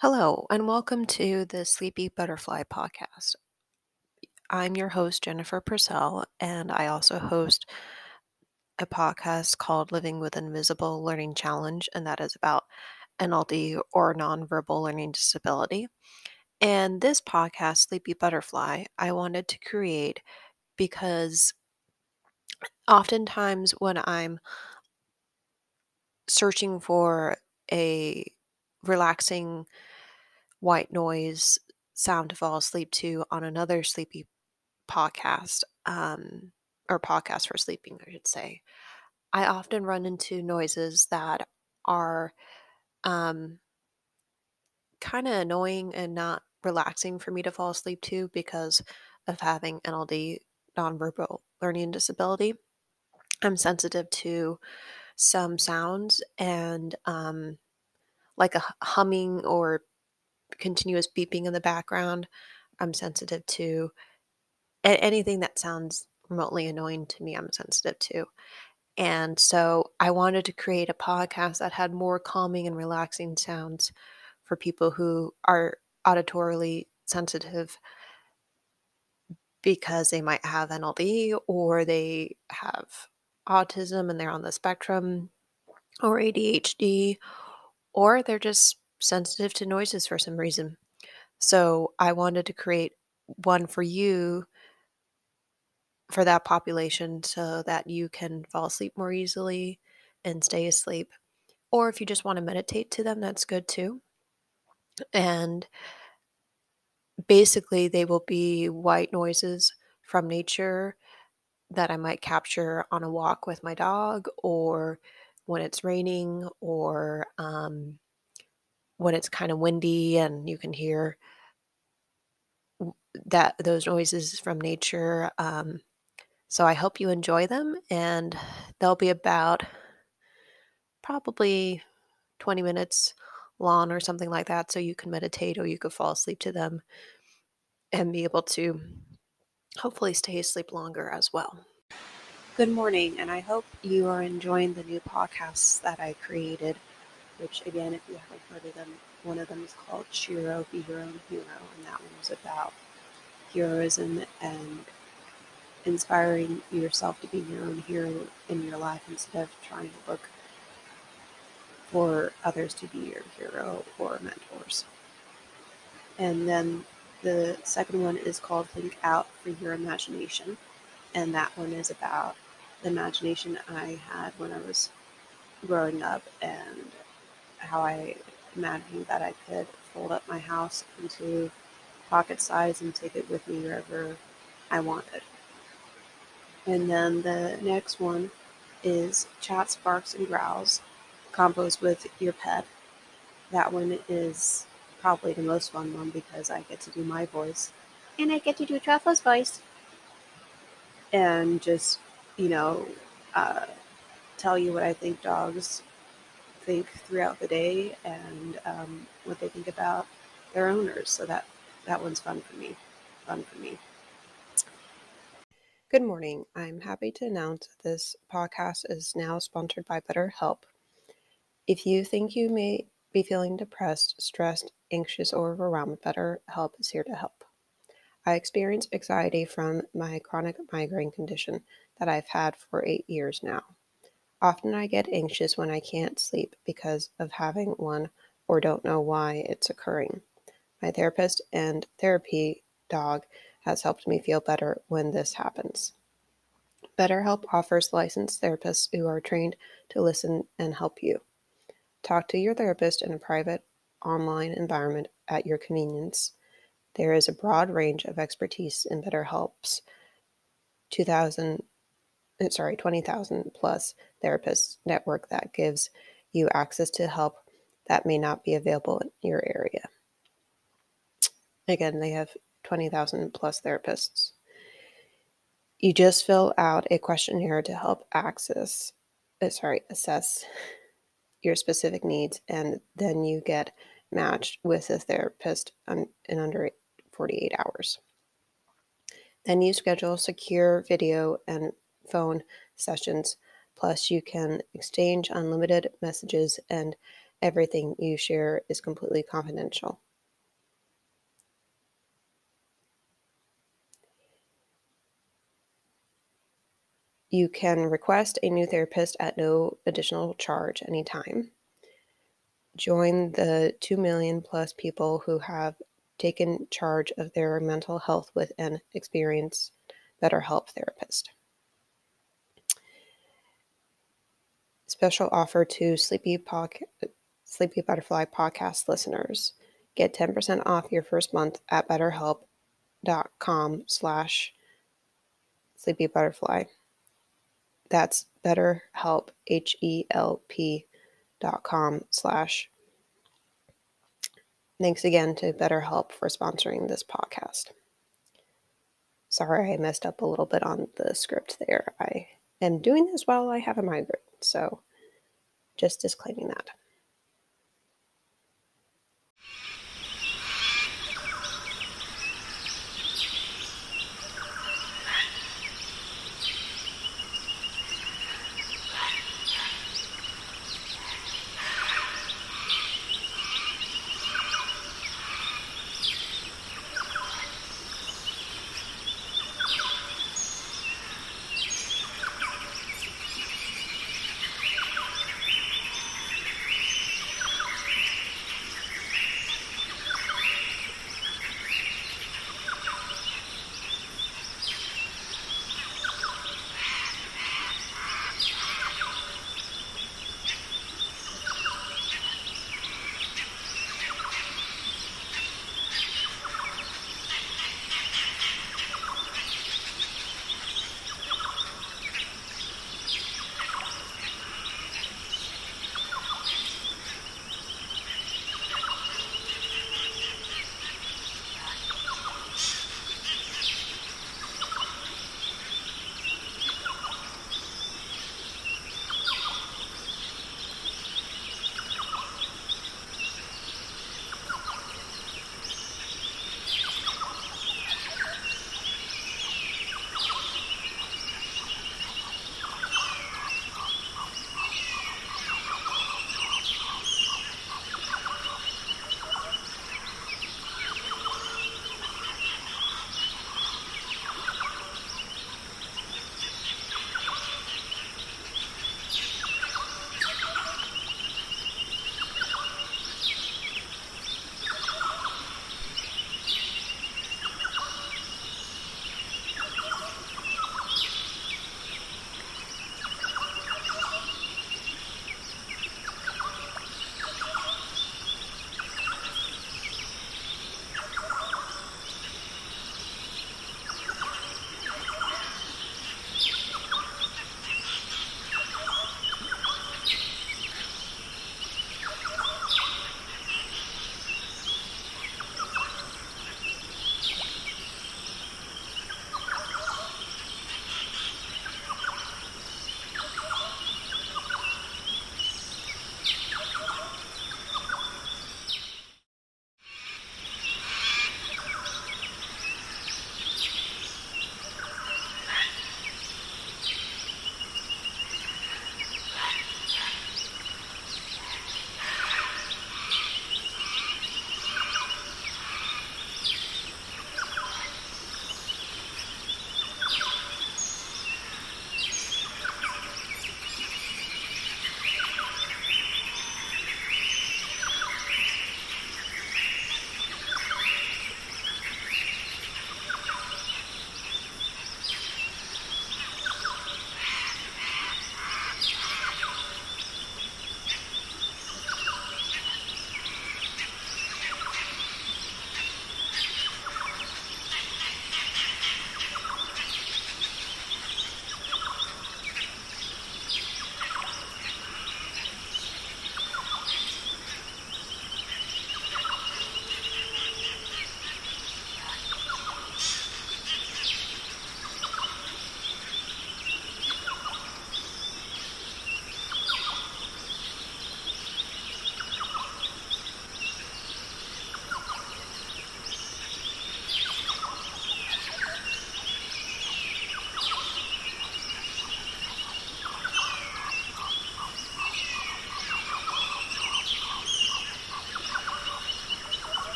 Hello, and welcome to the Sleepy Butterfly podcast. I'm your host, Jennifer Purcell, and I also host a podcast called Living with Invisible Learning Challenge, and that is about NLD or nonverbal learning disability. And this podcast, Sleepy Butterfly, I wanted to create because oftentimes when I'm searching for a relaxing white noise sound to fall asleep to on another sleepy podcast, um, or podcast for sleeping, I should say, I often run into noises that are um, kind of annoying and not relaxing for me to fall asleep to because of having NLD, nonverbal learning disability. I'm sensitive to some sounds and um, like a humming or continuous beeping in the background. I'm sensitive to anything that sounds remotely annoying to me, I'm sensitive to. And so I wanted to create a podcast that had more calming and relaxing sounds for people who are auditorily sensitive because they might have NLD or they have autism and they're on the spectrum or ADHD or they're just sensitive to noises for some reason. So I wanted to create one for you for that population so that you can fall asleep more easily and stay asleep. Or if you just want to meditate to them, that's good too. And basically, they will be white noises from nature that I might capture on a walk with my dog or when it's raining or um, when it's kind of windy and you can hear that those noises from nature. Um, so I hope you enjoy them, and they'll be about probably 20 minutes long or something like that. So you can meditate or you could fall asleep to them and be able to hopefully stay asleep longer as well. Good morning, and I hope you are enjoying the new podcasts that I created. Which, again, if you haven't heard of them, one of them is called Shero Be Your Own Hero, and that one was about heroism and inspiring yourself to be your own hero in your life instead of trying to look for others to be your hero or mentors. And then the second one is called Think Out Free Your Imagination. And that one is about the imagination I had when I was growing up and how I imagined that I could fold up my house into pocket size and take it with me wherever I wanted. And then the next one is Chats, Barks, and Growls, convos with your pet. That one is probably the most fun one because I get to do my voice. And I get to do Truffle's voice. And just, you know, uh, tell you what I think dogs think throughout the day and um, what they think about their owners. So that that one's fun for me. Fun for me. Good morning. I'm happy to announce this podcast is now sponsored by BetterHelp. If you think you may be feeling depressed, stressed, anxious, or overwhelmed, BetterHelp is here to help. I experience anxiety from my chronic migraine condition that I've had for eight years now. Often I get anxious when I can't sleep because of having one or don't know why it's occurring. My therapist and therapy dog has helped me feel better when this happens. BetterHelp offers licensed therapists who are trained to listen and help you. Talk to your therapist in a private online environment at your convenience. There is a broad range of expertise in BetterHelp's 2000 uh, sorry, 20,000 plus therapists network that gives you access to help that may not be available in your area. Again, they have 20,000 plus therapists. You just fill out a questionnaire to help access, uh, sorry, assess your specific needs, and then you get matched with a therapist in under 48 hours. Then you schedule secure video and phone sessions. Plus, you can exchange unlimited messages and Everything you share is completely confidential. You can request a new therapist at no additional charge anytime. Join the 2 million plus people who have taken charge of their mental health with an experienced BetterHelp therapist. Special offer to Sleepy, Podca- Sleepy Butterfly podcast listeners. Get 10% off your first month at betterhelp.com slash sleepy butterfly. That's betterhelp, H-E-L-P dot com slash. Thanks again to BetterHelp for sponsoring this podcast. Sorry I messed up a little bit on the script there. I am doing this while I have a migraine, so just disclaiming that.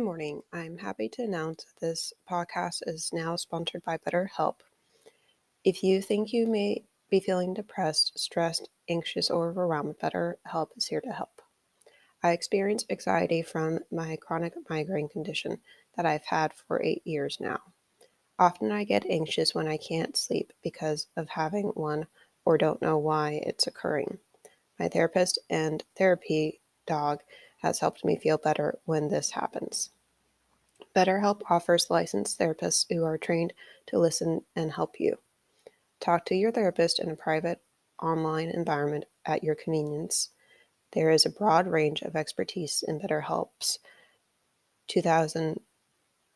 Good morning. I'm happy to announce this podcast is now sponsored by BetterHelp. If you think you may be feeling depressed, stressed, anxious, or overwhelmed, BetterHelp is here to help. I experience anxiety from my chronic migraine condition that I've had for eight years now. Often I get anxious when I can't sleep because of having one or don't know why it's occurring. My therapist and therapy dog has helped me feel better when this happens. BetterHelp offers licensed therapists who are trained to listen and help you. Talk to your therapist in a private online environment at your convenience. There is a broad range of expertise in BetterHelp's 2000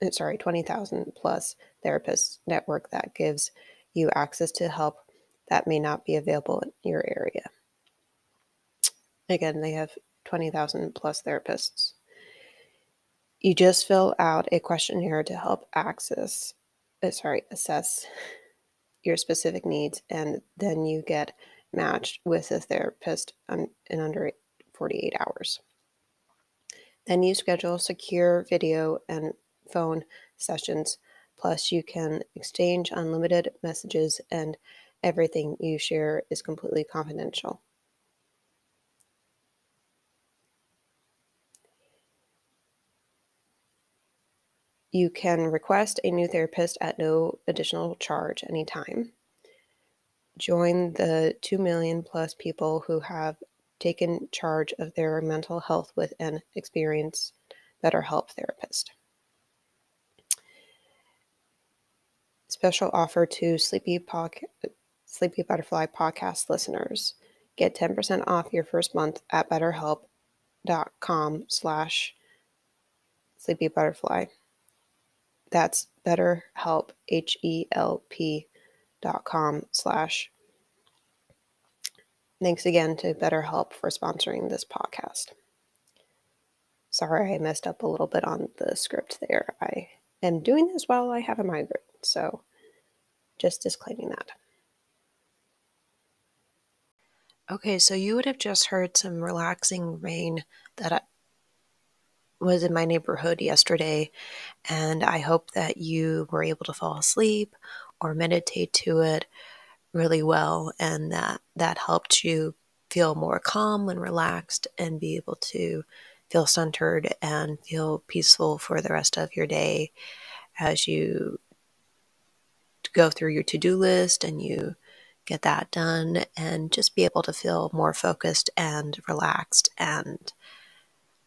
uh, sorry, 20,000 plus therapist network that gives you access to help that may not be available in your area. Again, they have 20,000 plus therapists. You just fill out a questionnaire to help access, uh, sorry, assess your specific needs, and then you get matched with a therapist in under 48 hours. Then you schedule secure video and phone sessions. Plus, you can exchange unlimited messages, and everything you share is completely confidential. You can request a new therapist at no additional charge anytime. Join the 2 million plus people who have taken charge of their mental health with an experienced BetterHelp therapist. Special offer to Sleepy, Sleepy Butterfly podcast listeners. Get 10% off your first month at betterhelp.com slash sleepy butterfly. That's betterhelp, H-E-L-P dot com slash. Thanks again to BetterHelp for sponsoring this podcast. Sorry I messed up a little bit on the script there. I am doing this while I have a migraine, so just disclaiming that. Okay, so you would have just heard some relaxing rain that was in my neighborhood yesterday, and I hope that you were able to fall asleep or meditate to it really well, and that that helped you feel more calm and relaxed and be able to feel centered and feel peaceful for the rest of your day as you go through your to-do list and you get that done and just be able to feel more focused and relaxed and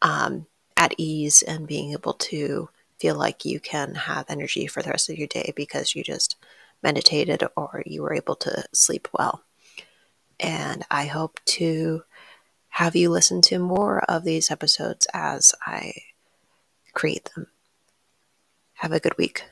um, at ease and being able to feel like you can have energy for the rest of your day because you just meditated or you were able to sleep well. And I hope to have you listen to more of these episodes as I create them. Have a good week.